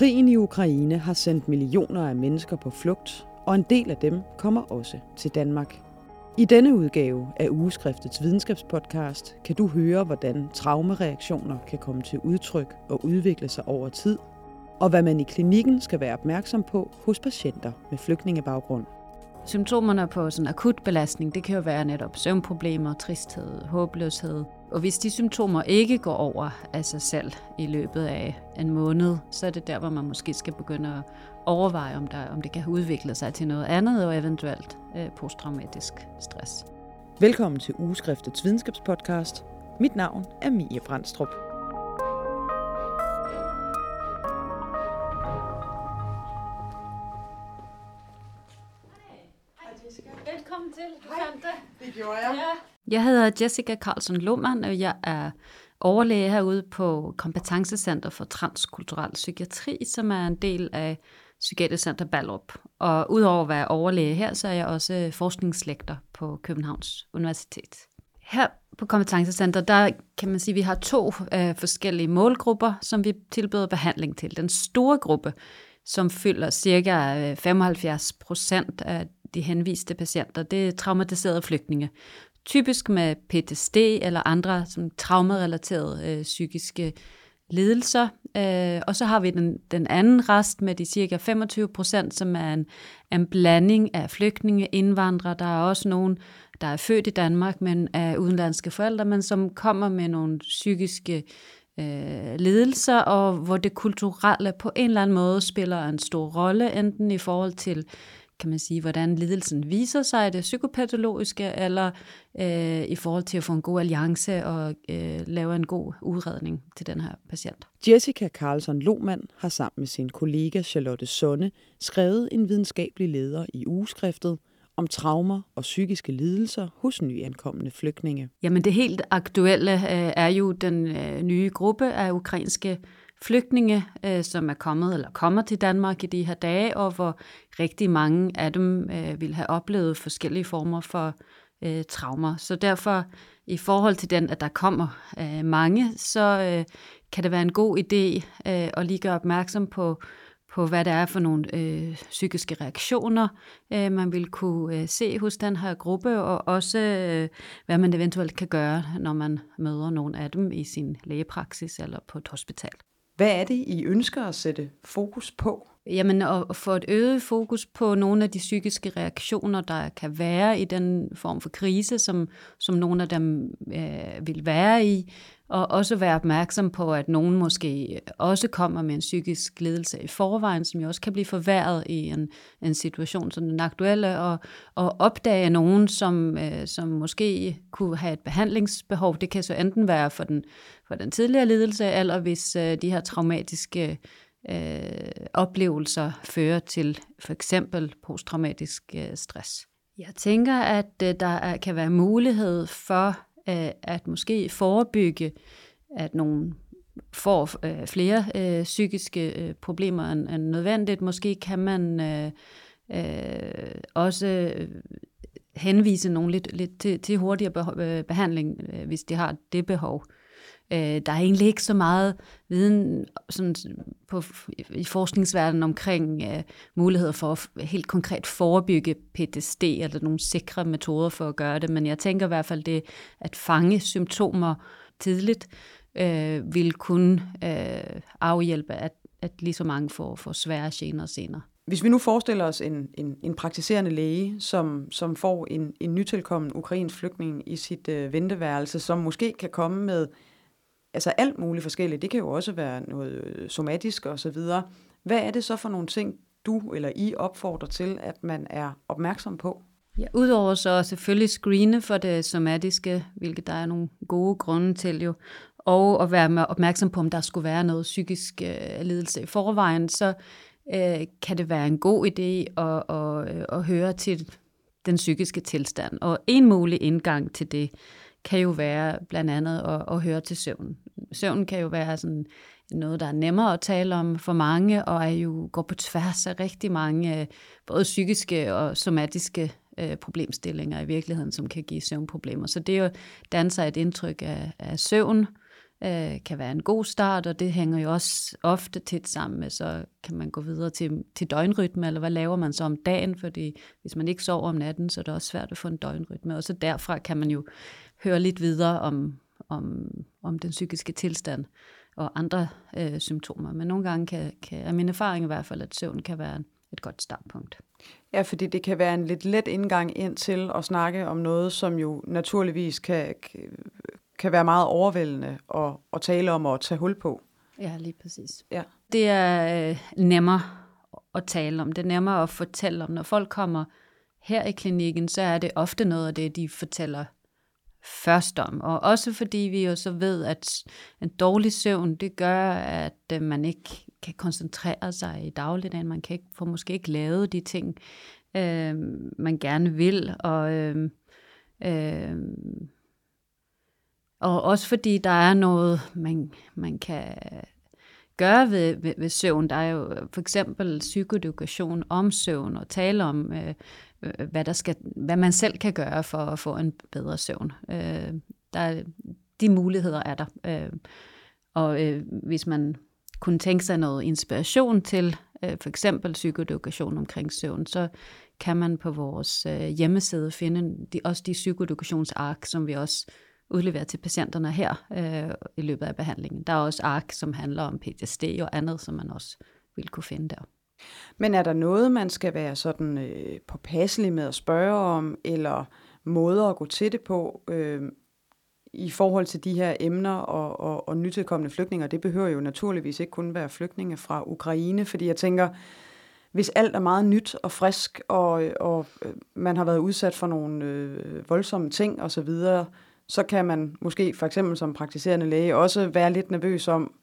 Krigen i Ukraine har sendt millioner af mennesker på flugt, og en del af dem kommer også til Danmark. I denne udgave af Ugeskriftets videnskabspodcast kan du høre, hvordan traumereaktioner kan komme til udtryk og udvikle sig over tid, og hvad man i klinikken skal være opmærksom på hos patienter med flygtningebaggrund. Symptomerne på sådan akut belastning, det kan jo være netop søvnproblemer, tristhed, håbløshed. Og hvis de symptomer ikke går over af sig selv i løbet af en måned, så er det der, hvor man måske skal begynde at overveje, om, der, om det kan udvikle sig til noget andet, og eventuelt øh, posttraumatisk stress. Velkommen til Ugeskriftets videnskabspodcast. Mit navn er Mie Brandstrup. Velkommen til. Hej, det gjorde jeg. Ja. Jeg hedder Jessica Carlson Lohmann, og jeg er overlæge herude på Kompetencecenter for Transkulturel Psykiatri, som er en del af Psykiatrisk Center Ballup. Og udover at være overlæge her, så er jeg også forskningslektor på Københavns Universitet. Her på Kompetencecenter, der kan man sige, at vi har to øh, forskellige målgrupper, som vi tilbyder behandling til. Den store gruppe, som fylder cirka 75 øh, procent af de henviste patienter, det er traumatiserede flygtninge. Typisk med PTSD eller andre som traumerelaterede øh, psykiske lidelser. Øh, og så har vi den, den anden rest med de cirka 25 procent, som er en, en blanding af flygtninge, indvandrere. Der er også nogen, der er født i Danmark, men er udenlandske forældre, men som kommer med nogle psykiske øh, lidelser, og hvor det kulturelle på en eller anden måde spiller en stor rolle, enten i forhold til kan man sige, hvordan lidelsen viser sig, det psykopatologiske, eller øh, i forhold til at få en god alliance og øh, lave en god udredning til den her patient. Jessica Carlson Lohmann har sammen med sin kollega Charlotte Sonne skrevet en videnskabelig leder i ugeskriftet om traumer og psykiske lidelser hos nyankomne flygtninge. Jamen det helt aktuelle øh, er jo den øh, nye gruppe af ukrainske flygtninge, øh, som er kommet eller kommer til Danmark i de her dage, og hvor rigtig mange af dem øh, vil have oplevet forskellige former for øh, traumer. Så derfor, i forhold til den, at der kommer øh, mange, så øh, kan det være en god idé øh, at lige gøre opmærksom på, på hvad det er for nogle øh, psykiske reaktioner, øh, man vil kunne øh, se hos den her gruppe, og også øh, hvad man eventuelt kan gøre, når man møder nogle af dem i sin lægepraksis eller på et hospital. Hvad er det, I ønsker at sætte fokus på? Jamen at få et øget fokus på nogle af de psykiske reaktioner, der kan være i den form for krise, som, som nogle af dem øh, vil være i, og også være opmærksom på, at nogen måske også kommer med en psykisk ledelse i forvejen, som jo også kan blive forværret i en, en situation som den aktuelle, og, og opdage nogen, som, øh, som måske kunne have et behandlingsbehov. Det kan så enten være for den, for den tidligere ledelse, eller hvis øh, de her traumatiske øh, oplevelser fører til for eksempel posttraumatisk øh, stress. Jeg tænker, at øh, der er, kan være mulighed for øh, at måske forebygge, at nogen får øh, flere øh, psykiske øh, problemer end, end nødvendigt. Måske kan man øh, øh, også øh, henvise nogen lidt, lidt til, til hurtigere øh, behandling, øh, hvis de har det behov. Øh, Øh, der er egentlig ikke så meget viden sådan, på, i forskningsverdenen omkring øh, muligheder for at helt konkret forebygge PTSD, eller nogle sikre metoder for at gøre det, men jeg tænker i hvert fald det, at fange symptomer tidligt, øh, vil kunne øh, afhjælpe, at, at lige så mange får, får svære gener senere. Hvis vi nu forestiller os en, en, en praktiserende læge, som, som får en, en nytilkommen ukrainsk flygtning i sit øh, venteværelse, som måske kan komme med altså alt muligt forskelligt. Det kan jo også være noget øh, somatisk og så videre. Hvad er det så for nogle ting, du eller I opfordrer til, at man er opmærksom på? Ja, udover så selvfølgelig screene for det somatiske, hvilket der er nogle gode grunde til jo, og at være opmærksom på, om der skulle være noget psykisk øh, lidelse i forvejen, så øh, kan det være en god idé at, at, øh, at høre til den psykiske tilstand. Og en mulig indgang til det, kan jo være blandt andet at, at høre til søvn. Søvn kan jo være sådan noget, der er nemmere at tale om for mange, og er jo går på tværs af rigtig mange øh, både psykiske og somatiske øh, problemstillinger i virkeligheden, som kan give søvnproblemer. Så det er jo danser et indtryk af, af søvn, øh, kan være en god start, og det hænger jo også ofte tæt sammen med, så kan man gå videre til, til døgnrytme, eller hvad laver man så om dagen, fordi hvis man ikke sover om natten, så er det også svært at få en døgnrytme, og så derfra kan man jo høre lidt videre om, om, om den psykiske tilstand og andre øh, symptomer. Men nogle gange kan, kan, er min erfaring i hvert fald, at søvn kan være et godt startpunkt. Ja, fordi det kan være en lidt let indgang ind til at snakke om noget, som jo naturligvis kan, kan være meget overvældende at, at tale om og tage hul på. Ja, lige præcis. Ja. Det er øh, nemmere at tale om. Det er nemmere at fortælle om. Når folk kommer her i klinikken, så er det ofte noget af det, de fortæller først om. Og også fordi vi jo så ved, at en dårlig søvn, det gør, at øh, man ikke kan koncentrere sig i dagligdagen. Man kan ikke, får måske ikke lavet de ting, øh, man gerne vil. Og, øh, øh, og også fordi der er noget, man, man kan gøre ved, ved, ved søvn. Der er jo for eksempel psykoedukation om søvn og tale om, øh, øh, hvad, der skal, hvad man selv kan gøre for at få en bedre søvn. Øh, der, de muligheder er der. Øh, og øh, hvis man kunne tænke sig noget inspiration til øh, for eksempel psykoedukation omkring søvn, så kan man på vores øh, hjemmeside finde de, også de psykoedukationsark, som vi også udleverer til patienterne her øh, i løbet af behandlingen. Der er også ark, som handler om PTSD og andet, som man også vil kunne finde der. Men er der noget, man skal være sådan øh, påpasselig med at spørge om, eller måder at gå til det på, øh, i forhold til de her emner og, og, og nytilkommende flygtninge? Det behøver jo naturligvis ikke kun være flygtninge fra Ukraine, fordi jeg tænker, hvis alt er meget nyt og frisk, og, og øh, man har været udsat for nogle øh, voldsomme ting osv., så kan man måske for eksempel som praktiserende læge også være lidt nervøs om,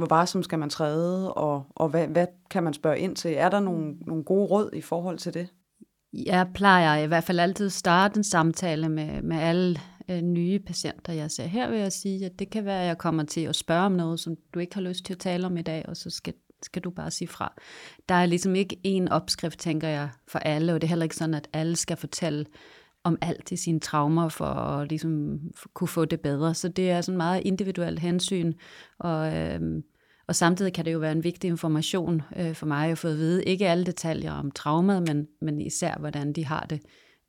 hvor varsom skal man træde, og, og hvad, hvad kan man spørge ind til? Er der nogle, nogle gode råd i forhold til det? Jeg plejer i hvert fald altid at starte en samtale med, med alle øh, nye patienter, jeg ser. Her vil jeg sige, at det kan være, at jeg kommer til at spørge om noget, som du ikke har lyst til at tale om i dag, og så skal, skal du bare sige fra. Der er ligesom ikke én opskrift, tænker jeg, for alle, og det er heller ikke sådan, at alle skal fortælle om alt i sine traumer for at ligesom kunne få det bedre. Så det er sådan meget individuelt hensyn, og, øh, og samtidig kan det jo være en vigtig information øh, for mig at få at vide, ikke alle detaljer om traumet, men, men især hvordan de har det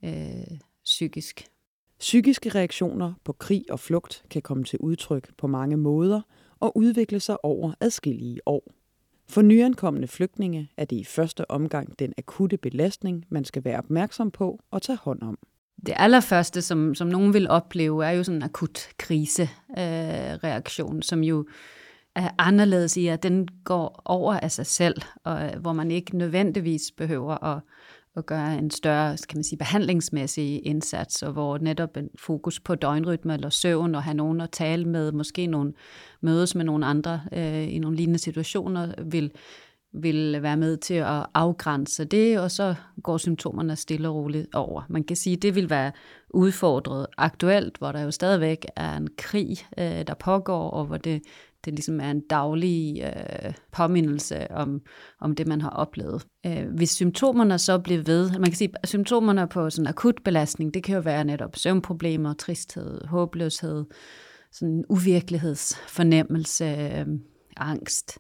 øh, psykisk. Psykiske reaktioner på krig og flugt kan komme til udtryk på mange måder og udvikle sig over adskillige år. For nyankomne flygtninge er det i første omgang den akutte belastning, man skal være opmærksom på og tage hånd om det allerførste, som, som nogen vil opleve, er jo sådan en akut krisereaktion, øh, som jo er anderledes i, at den går over af sig selv, og øh, hvor man ikke nødvendigvis behøver at, at gøre en større kan man sige, behandlingsmæssig indsats, og hvor netop en fokus på døgnrytme eller søvn, og have nogen at tale med, måske nogen mødes med nogle andre øh, i nogle lignende situationer, vil vil være med til at afgrænse det, og så går symptomerne stille og roligt over. Man kan sige, at det vil være udfordret aktuelt, hvor der jo stadigvæk er en krig, øh, der pågår, og hvor det, det ligesom er en daglig øh, påmindelse om, om det, man har oplevet. Øh, hvis symptomerne så bliver ved, man kan sige, at symptomerne på sådan akut belastning, det kan jo være netop søvnproblemer, tristhed, håbløshed, sådan uvirkelighedsfornemmelse, øh, angst.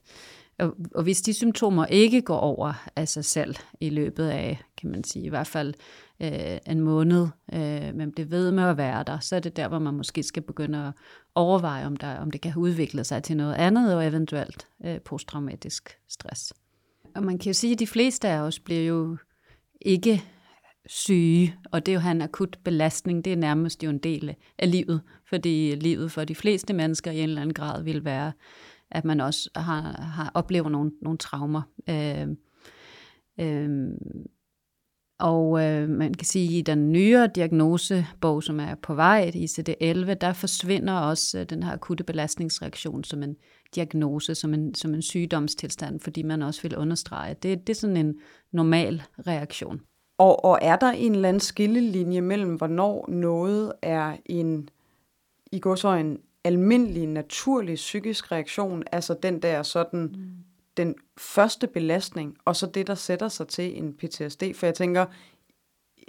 Og, og hvis de symptomer ikke går over af sig selv i løbet af, kan man sige, i hvert fald øh, en måned, øh, men bliver ved med at være der, så er det der, hvor man måske skal begynde at overveje, om, der, om det kan udvikle sig til noget andet, og eventuelt øh, posttraumatisk stress. Og man kan jo sige, at de fleste af os bliver jo ikke syge, og det er jo en akut belastning, det er nærmest jo en del af livet, fordi livet for de fleste mennesker i en eller anden grad vil være at man også har, har oplever nogle, nogle traumer. Øh, øh, og øh, man kan sige, at i den nyere diagnosebog, som er på vej, i ICD-11, der forsvinder også øh, den her akutte belastningsreaktion som en diagnose, som en, som en sygdomstilstand, fordi man også vil understrege, at det, det er sådan en normal reaktion. Og, og er der en eller anden skillelinje mellem, hvornår noget er en, i går så en almindelig, naturlig psykisk reaktion, altså den der sådan, mm. den første belastning, og så det, der sætter sig til en PTSD. For jeg tænker,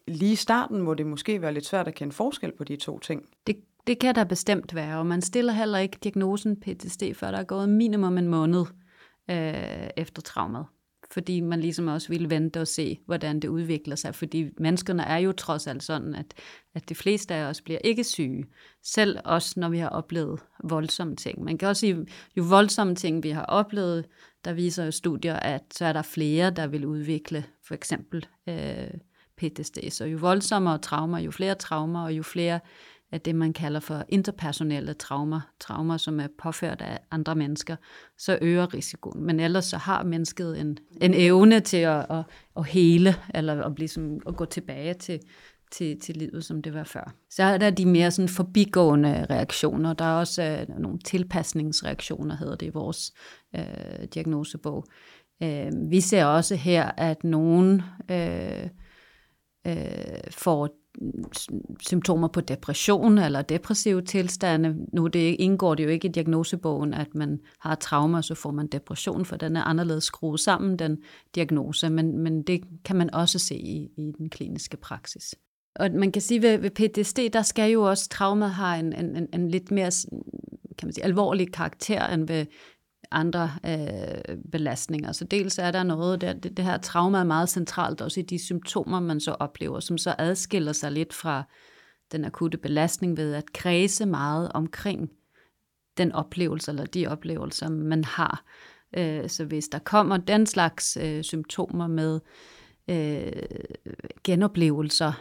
lige i starten må det måske være lidt svært at kende forskel på de to ting. Det Det kan der bestemt være, og man stiller heller ikke diagnosen PTSD, før der er gået minimum en måned øh, efter traumet. Fordi man ligesom også ville vente og se, hvordan det udvikler sig. Fordi menneskerne er jo trods alt sådan, at, at de fleste af os bliver ikke syge. Selv også, når vi har oplevet voldsomme ting. Man kan også sige, jo voldsomme ting vi har oplevet, der viser jo studier, at så er der flere, der vil udvikle for eksempel øh, PTSD. Så jo voldsommere traumer, jo flere traumer, og jo flere af det, man kalder for interpersonelle traumer, traumer, som er påført af andre mennesker, så øger risikoen. Men ellers så har mennesket en, en evne til at, at, at hele, eller at, blive som, at gå tilbage til, til, til livet, som det var før. Så er der de mere sådan forbigående reaktioner. Der er også øh, nogle tilpasningsreaktioner, hedder det i vores øh, diagnosebog. Øh, vi ser også her, at nogen øh, øh, får symptomer på depression eller depressive tilstande. Nu det indgår det jo ikke i diagnosebogen, at man har trauma, så får man depression, for den er anderledes skruet sammen, den diagnose, men, men det kan man også se i, i den kliniske praksis. Og man kan sige, at ved PTSD, der skal jo også, traumet har en, en, en lidt mere kan man sige, alvorlig karakter end ved andre øh, belastninger. Så dels er der noget, der, det, det her trauma er meget centralt også i de symptomer, man så oplever, som så adskiller sig lidt fra den akutte belastning ved at kredse meget omkring den oplevelse eller de oplevelser, man har. Øh, så hvis der kommer den slags øh, symptomer med øh, genoplevelser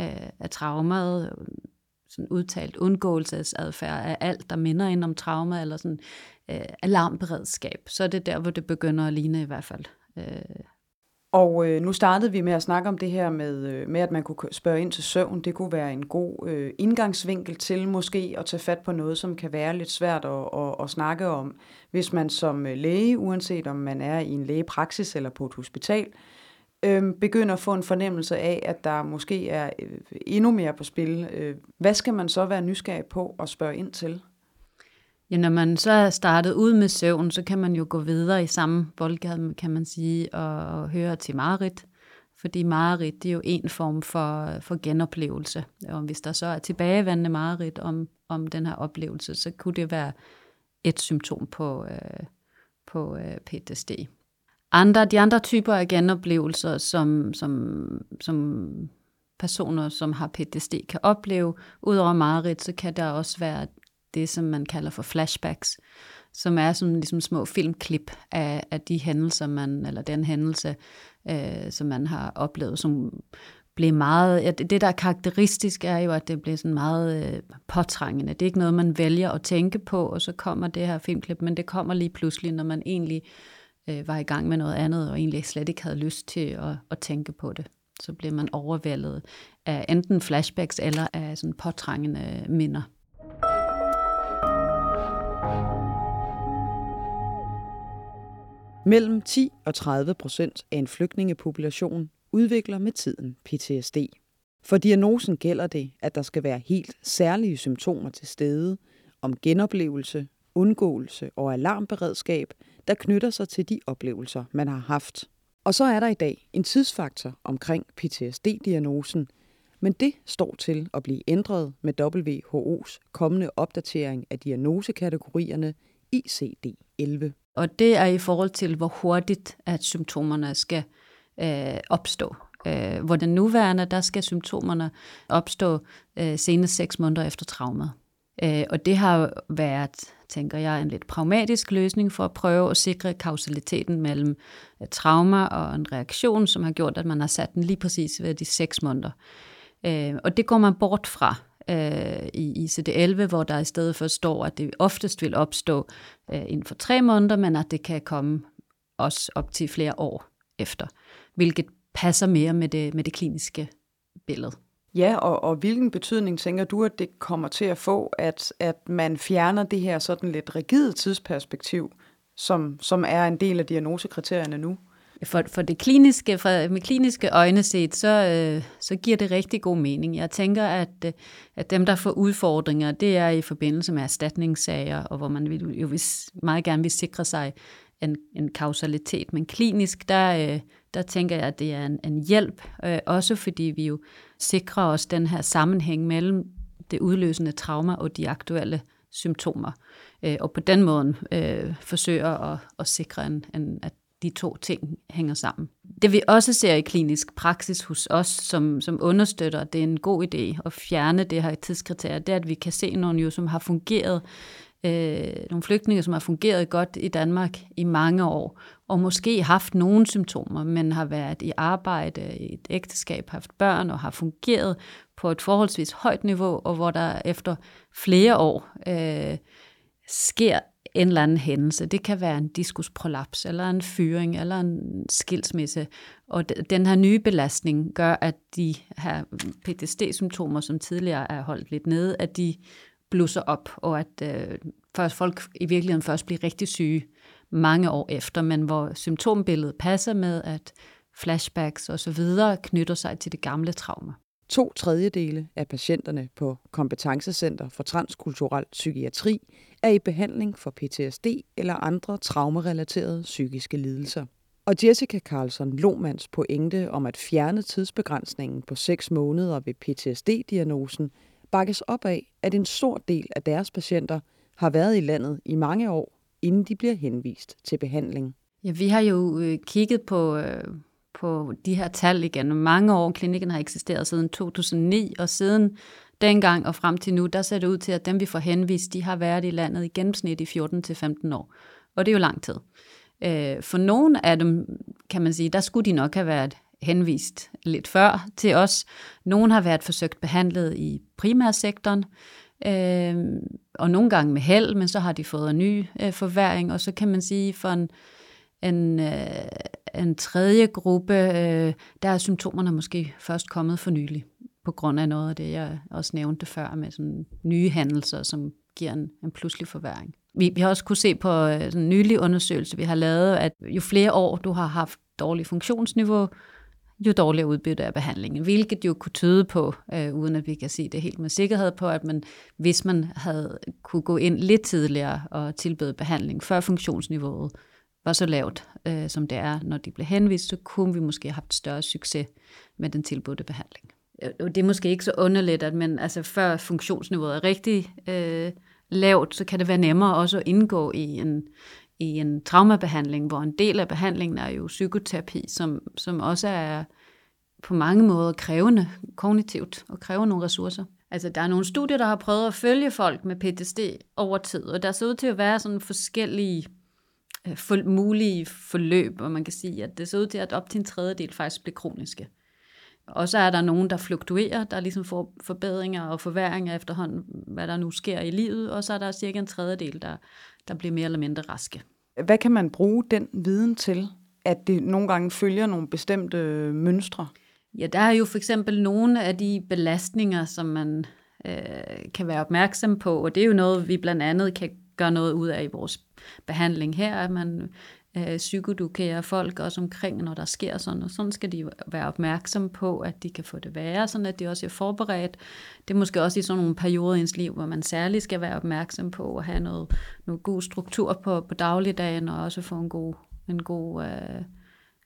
øh, af traumet, sådan udtalt undgåelsesadfærd af alt, der minder ind om trauma, eller sådan øh, alarmberedskab, så er det der, hvor det begynder at ligne i hvert fald. Øh. Og øh, nu startede vi med at snakke om det her med, øh, med, at man kunne spørge ind til søvn. Det kunne være en god øh, indgangsvinkel til måske at tage fat på noget, som kan være lidt svært at, at, at snakke om, hvis man som øh, læge, uanset om man er i en lægepraksis eller på et hospital, øh, begynder at få en fornemmelse af, at der måske er øh, endnu mere på spil. Øh, hvad skal man så være nysgerrig på at spørge ind til? Ja, når man så er startet ud med søvn, så kan man jo gå videre i samme boldgade, kan man sige, og, og høre til mareridt. Fordi mareridt, det er jo en form for, for genoplevelse. Og hvis der så er tilbagevandende mareridt om, om den her oplevelse, så kunne det være et symptom på, øh, på øh, PTSD. Andre, de andre typer af genoplevelser, som, som, som personer, som har PTSD, kan opleve, udover mareridt, så kan der også være det, som man kalder for flashbacks, som er sådan ligesom små filmklip af, af de hændelser, man, eller den hændelse, øh, som man har oplevet, som blev meget, ja, det, det der er karakteristisk er jo, at det bliver sådan meget øh, påtrængende. Det er ikke noget, man vælger at tænke på, og så kommer det her filmklip, men det kommer lige pludselig, når man egentlig øh, var i gang med noget andet, og egentlig slet ikke havde lyst til at, at tænke på det. Så bliver man overvældet af enten flashbacks eller af sådan påtrængende minder. Mellem 10 og 30 procent af en flygtningepopulation udvikler med tiden PTSD. For diagnosen gælder det, at der skal være helt særlige symptomer til stede om genoplevelse, undgåelse og alarmberedskab, der knytter sig til de oplevelser, man har haft. Og så er der i dag en tidsfaktor omkring PTSD-diagnosen, men det står til at blive ændret med WHO's kommende opdatering af diagnosekategorierne ICD-11. Og det er i forhold til, hvor hurtigt at symptomerne skal øh, opstå. Øh, hvor den nuværende, der skal symptomerne opstå øh, senest seks måneder efter traumet. Øh, og det har været, tænker jeg, en lidt pragmatisk løsning for at prøve at sikre kausaliteten mellem øh, trauma og en reaktion, som har gjort, at man har sat den lige præcis ved de seks måneder. Øh, og det går man bort fra øh, i ICD-11, hvor der i stedet for står, at det oftest vil opstå øh, inden for tre måneder, men at det kan komme også op til flere år efter, hvilket passer mere med det, med det kliniske billede. Ja, og, og hvilken betydning tænker du, at det kommer til at få, at, at man fjerner det her sådan lidt rigide tidsperspektiv, som, som er en del af diagnosekriterierne nu? For, for det kliniske, for, med kliniske øjne set, så, øh, så giver det rigtig god mening. Jeg tænker, at, øh, at dem, der får udfordringer, det er i forbindelse med erstatningssager, og hvor man vil, jo hvis, meget gerne vil sikre sig en, en kausalitet. Men klinisk, der, øh, der tænker jeg, at det er en, en hjælp, øh, også fordi vi jo sikrer os den her sammenhæng mellem det udløsende trauma og de aktuelle symptomer. Øh, og på den måde øh, forsøger at, at sikre, en, en, at de to ting hænger sammen. Det vi også ser i klinisk praksis hos os, som, som understøtter, at det er en god idé at fjerne det her tidskriterie, det er, at vi kan se nogle, jo, som har fungeret øh, nogle flygtninge, som har fungeret godt i Danmark i mange år, og måske haft nogle symptomer, men har været i arbejde, i et ægteskab, haft børn og har fungeret på et forholdsvis højt niveau, og hvor der efter flere år øh, sker en eller anden hændelse. Det kan være en diskusprolaps, eller en fyring, eller en skilsmisse. Og den her nye belastning gør, at de her PTSD-symptomer, som tidligere er holdt lidt nede, at de blusser op, og at øh, først folk i virkeligheden først bliver rigtig syge mange år efter, men hvor symptombilledet passer med, at flashbacks og så videre knytter sig til det gamle traume. To tredjedele af patienterne på Kompetencecenter for Transkulturel Psykiatri er i behandling for PTSD eller andre traumerelaterede psykiske lidelser. Og Jessica Carlson Lomans pointe om at fjerne tidsbegrænsningen på 6 måneder ved PTSD-diagnosen bakkes op af, at en stor del af deres patienter har været i landet i mange år, inden de bliver henvist til behandling. Ja, vi har jo øh, kigget på, øh, på de her tal igen. Mange år, klinikken har eksisteret siden 2009, og siden dengang og frem til nu, der ser det ud til, at dem vi får henvist, de har været i landet i gennemsnit i 14-15 år. Og det er jo lang tid. Øh, for nogle af dem, kan man sige, der skulle de nok have været henvist lidt før til os. Nogle har været forsøgt behandlet i primærsektoren, øh, og nogle gange med held, men så har de fået en ny øh, forværing, og så kan man sige, for en, en, øh, en tredje gruppe, øh, der er symptomerne måske først kommet for nylig, på grund af noget af det, jeg også nævnte før, med sådan nye hændelser, som giver en, en pludselig forværing. Vi, vi har også kunne se på øh, sådan en nylig undersøgelse, vi har lavet, at jo flere år du har haft dårlig funktionsniveau, jo dårligere udbytte af behandlingen, hvilket jo kunne tyde på, øh, uden at vi kan sige det helt med sikkerhed på, at man, hvis man havde kunne gå ind lidt tidligere og tilbyde behandling før funktionsniveauet var så lavt, øh, som det er, når de blev henvist, så kunne vi måske have haft større succes med den tilbudte behandling. Og det er måske ikke så underligt, at man, altså, før funktionsniveauet er rigtig øh, lavt, så kan det være nemmere også at indgå i en, i en traumabehandling, hvor en del af behandlingen er jo psykoterapi, som, som også er på mange måder krævende kognitivt og kræver nogle ressourcer. Altså, der er nogle studier, der har prøvet at følge folk med PTSD over tid, og der ser ud til at være sådan forskellige øh, for, mulige forløb, hvor man kan sige, at det ser ud til, at op til en tredjedel faktisk bliver kroniske. Og så er der nogen, der fluktuerer, der ligesom får forbedringer og forværinger efterhånden, hvad der nu sker i livet, og så er der cirka en tredjedel, der, der bliver mere eller mindre raske. Hvad kan man bruge den viden til, at det nogle gange følger nogle bestemte mønstre? Ja, der er jo for eksempel nogle af de belastninger, som man øh, kan være opmærksom på, og det er jo noget, vi blandt andet kan gør noget ud af i vores behandling her, at man øh, psykodukere folk også omkring, når der sker sådan, og sådan skal de være opmærksom på, at de kan få det værre, sådan at de også er forberedt. Det er måske også i sådan nogle perioder i ens liv, hvor man særligt skal være opmærksom på at have noget, noget god struktur på, på dagligdagen, og også få en god, en god øh,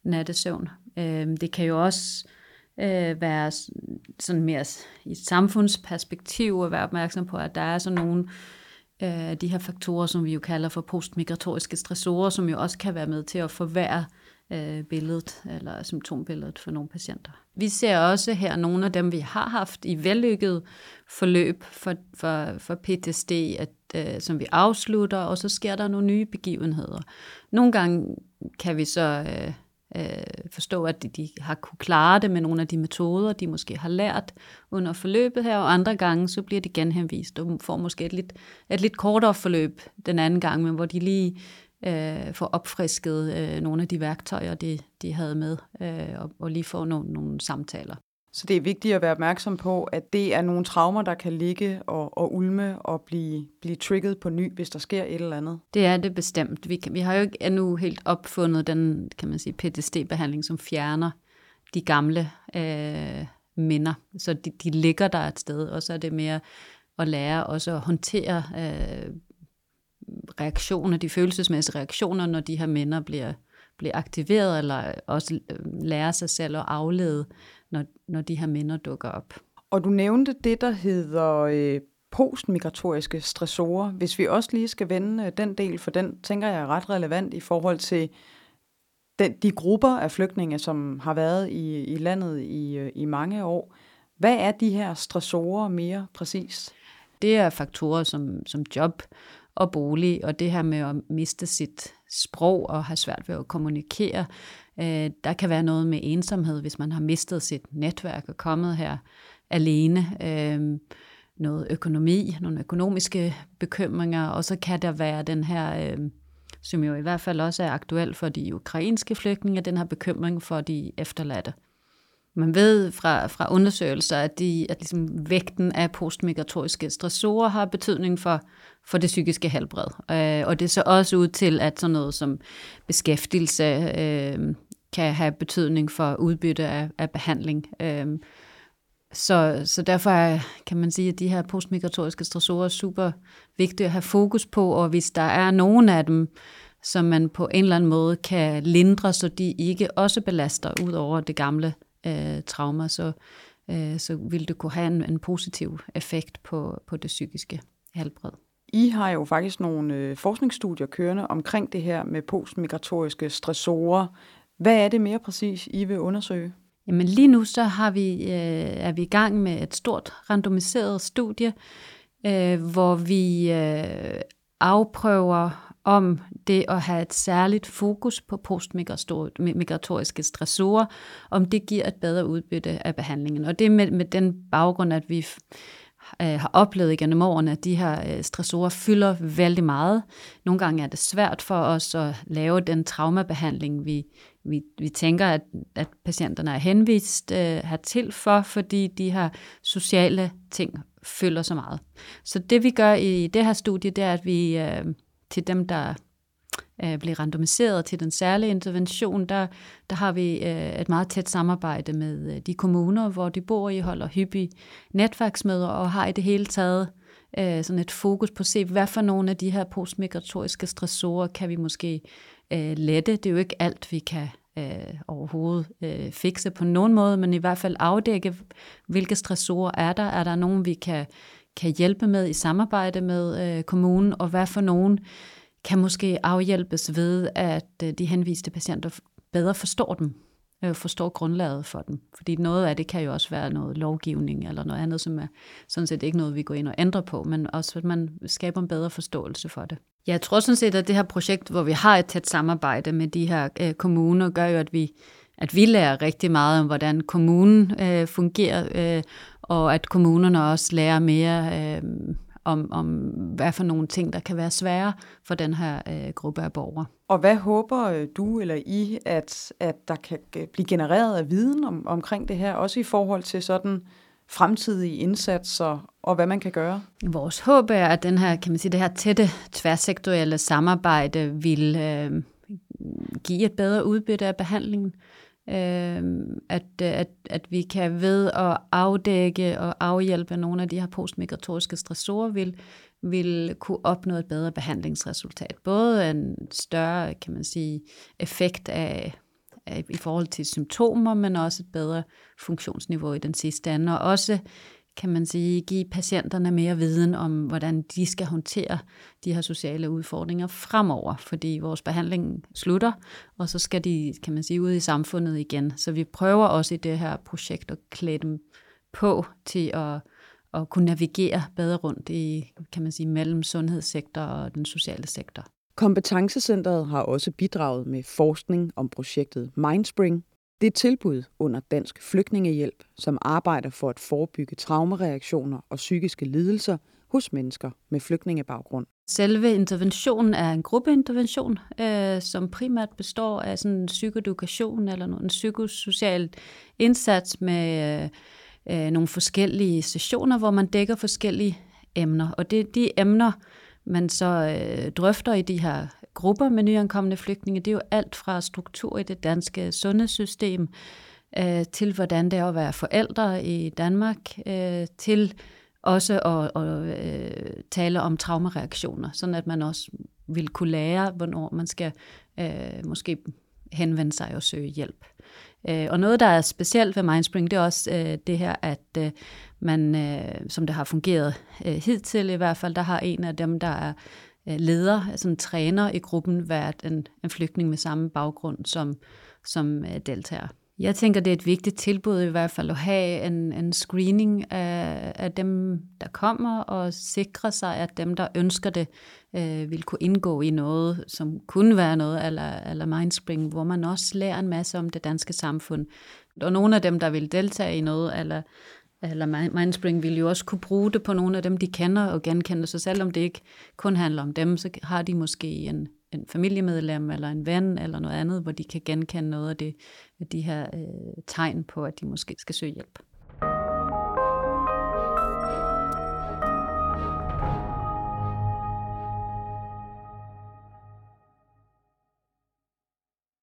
nattesøvn. Øh, det kan jo også øh, være sådan mere i et samfundsperspektiv at være opmærksom på, at der er sådan nogle øh, Øh, de her faktorer, som vi jo kalder for postmigratoriske stressorer, som jo også kan være med til at forværre øh, billedet eller symptombilledet for nogle patienter. Vi ser også her nogle af dem, vi har haft i vellykket forløb for, for, for PTSD, at, øh, som vi afslutter, og så sker der nogle nye begivenheder. Nogle gange kan vi så øh, øh, forstå, at de, de har kunne klare det med nogle af de metoder, de måske har lært under forløbet her, og andre gange så bliver de genhenvist og får måske et lidt, et lidt kortere forløb den anden gang, men hvor de lige øh, får opfrisket øh, nogle af de værktøjer, de, de havde med, øh, og, og lige får nogle, nogle samtaler. Så det er vigtigt at være opmærksom på, at det er nogle traumer, der kan ligge og, og ulme og blive, blive trigget på ny, hvis der sker et eller andet. Det er det bestemt. Vi, kan, vi har jo ikke endnu helt opfundet den, kan man sige, PTSD-behandling, som fjerner de gamle øh, minder. Så de, de ligger der et sted, og så er det mere at lære også at håndtere øh, reaktioner, de følelsesmæssige reaktioner, når de her minder bliver, bliver aktiveret, eller også øh, lære sig selv at aflede når, når de her minder dukker op. Og du nævnte det, der hedder øh, postmigratoriske stressorer. Hvis vi også lige skal vende øh, den del, for den tænker jeg er ret relevant i forhold til den, de grupper af flygtninge, som har været i, i landet i, øh, i mange år. Hvad er de her stressorer mere præcist? Det er faktorer som, som job og bolig, og det her med at miste sit sprog og har svært ved at kommunikere. Øh, der kan være noget med ensomhed, hvis man har mistet sit netværk og kommet her alene. Øh, noget økonomi, nogle økonomiske bekymringer, og så kan der være den her, øh, som jo i hvert fald også er aktuel for de ukrainske flygtninge, den her bekymring for de efterladte. Man ved fra, fra undersøgelser, at, de, at ligesom vægten af postmigratoriske stressorer har betydning for, for det psykiske helbred. Øh, og det ser også ud til, at sådan noget som beskæftigelse øh, kan have betydning for udbytte af, af behandling. Øh, så, så derfor er, kan man sige, at de her postmigratoriske stressorer er super vigtige at have fokus på, og hvis der er nogen af dem, som man på en eller anden måde kan lindre, så de ikke også belaster ud over det gamle øh, trauma, så, øh, så vil det kunne have en, en positiv effekt på, på det psykiske helbred. I har jo faktisk nogle øh, forskningsstudier kørende omkring det her med postmigratoriske stressorer. Hvad er det mere præcis, I vil undersøge? Jamen lige nu så har vi, øh, er vi i gang med et stort randomiseret studie, øh, hvor vi øh, afprøver om det at have et særligt fokus på postmigratoriske stressorer, om det giver et bedre udbytte af behandlingen. Og det er med, med den baggrund, at vi øh, har oplevet gennem årene, at de her øh, stressorer fylder vældig meget. Nogle gange er det svært for os at lave den traumabehandling, vi, vi, vi tænker, at, at patienterne er henvist øh, hertil for, fordi de her sociale ting fylder så meget. Så det vi gør i det her studie, det er, at vi øh, til dem, der øh, bliver randomiseret til den særlige intervention, der, der har vi øh, et meget tæt samarbejde med øh, de kommuner, hvor de bor i, holder hyppige netværksmøder og har i det hele taget øh, sådan et fokus på at se, hvad for nogle af de her postmigratoriske stressorer kan vi måske øh, lette. Det er jo ikke alt, vi kan øh, overhovedet øh, fikse på nogen måde, men i hvert fald afdække, hvilke stressorer er der. Er der nogen, vi kan, kan hjælpe med i samarbejde med øh, kommunen, og hvad for nogen kan måske afhjælpes ved, at øh, de henviste patienter bedre forstår dem, øh, forstår grundlaget for dem. Fordi noget af det kan jo også være noget lovgivning eller noget andet, som er sådan set ikke noget, vi går ind og ændrer på, men også at man skaber en bedre forståelse for det. Jeg tror sådan set, at det her projekt, hvor vi har et tæt samarbejde med de her øh, kommuner, gør jo, at vi, at vi lærer rigtig meget om, hvordan kommunen øh, fungerer, øh, og at kommunerne også lærer mere øh, om, om, hvad for nogle ting, der kan være svære for den her øh, gruppe af borgere. Og hvad håber øh, du eller I, at, at der kan blive genereret af viden om, omkring det her, også i forhold til sådan fremtidige indsatser og hvad man kan gøre? Vores håb er, at den her, kan man sige, det her tætte tværsektorielle samarbejde vil øh, give et bedre udbytte af behandlingen. Øhm, øh, at, at, at vi kan ved at afdække og afhjælpe nogle af de her postmigratoriske stressorer, vil, vil kunne opnå et bedre behandlingsresultat. Både en større, kan man sige, effekt af i forhold til symptomer, men også et bedre funktionsniveau i den sidste ende, og også kan man sige, give patienterne mere viden om, hvordan de skal håndtere de her sociale udfordringer fremover, fordi vores behandling slutter, og så skal de, kan man sige, ud i samfundet igen. Så vi prøver også i det her projekt at klæde dem på til at, at kunne navigere bedre rundt i, kan man sige, mellem sundhedssektor og den sociale sektor. Kompetencecentret har også bidraget med forskning om projektet Mindspring. Det tilbud under Dansk Flygtningehjælp, som arbejder for at forebygge traumereaktioner og psykiske lidelser hos mennesker med flygtningebaggrund. Selve interventionen er en gruppeintervention, øh, som primært består af sådan en psykoedukation eller en psykosocial indsats med øh, øh nogle forskellige sessioner, hvor man dækker forskellige emner. Og det er de emner, man så øh, drøfter i de her grupper med nyankomne flygtninge, det er jo alt fra struktur i det danske sundhedssystem, øh, til hvordan det er at være forældre i Danmark, øh, til også at, at øh, tale om traumareaktioner, sådan at man også vil kunne lære, hvornår man skal øh, måske henvende sig og søge hjælp. Øh, og noget, der er specielt ved Mindspring, det er også øh, det her, at øh, man, øh, som det har fungeret øh, hidtil i hvert fald, der har en af dem, der er Øh, leder, altså en træner i gruppen, været en, en flygtning med samme baggrund som, som øh, deltager. Jeg tænker, det er et vigtigt tilbud i hvert fald at have en, en screening af, af dem, der kommer, og sikre sig, at dem, der ønsker det, øh, vil kunne indgå i noget, som kunne være noget eller, eller Mindspring, hvor man også lærer en masse om det danske samfund. Og nogle af dem, der vil deltage i noget, eller, eller Mindspring vil jo også kunne bruge det på nogle af dem, de kender og genkender. Så selvom det ikke kun handler om dem, så har de måske en, en familiemedlem eller en ven eller noget andet, hvor de kan genkende noget af det, de her øh, tegn på, at de måske skal søge hjælp.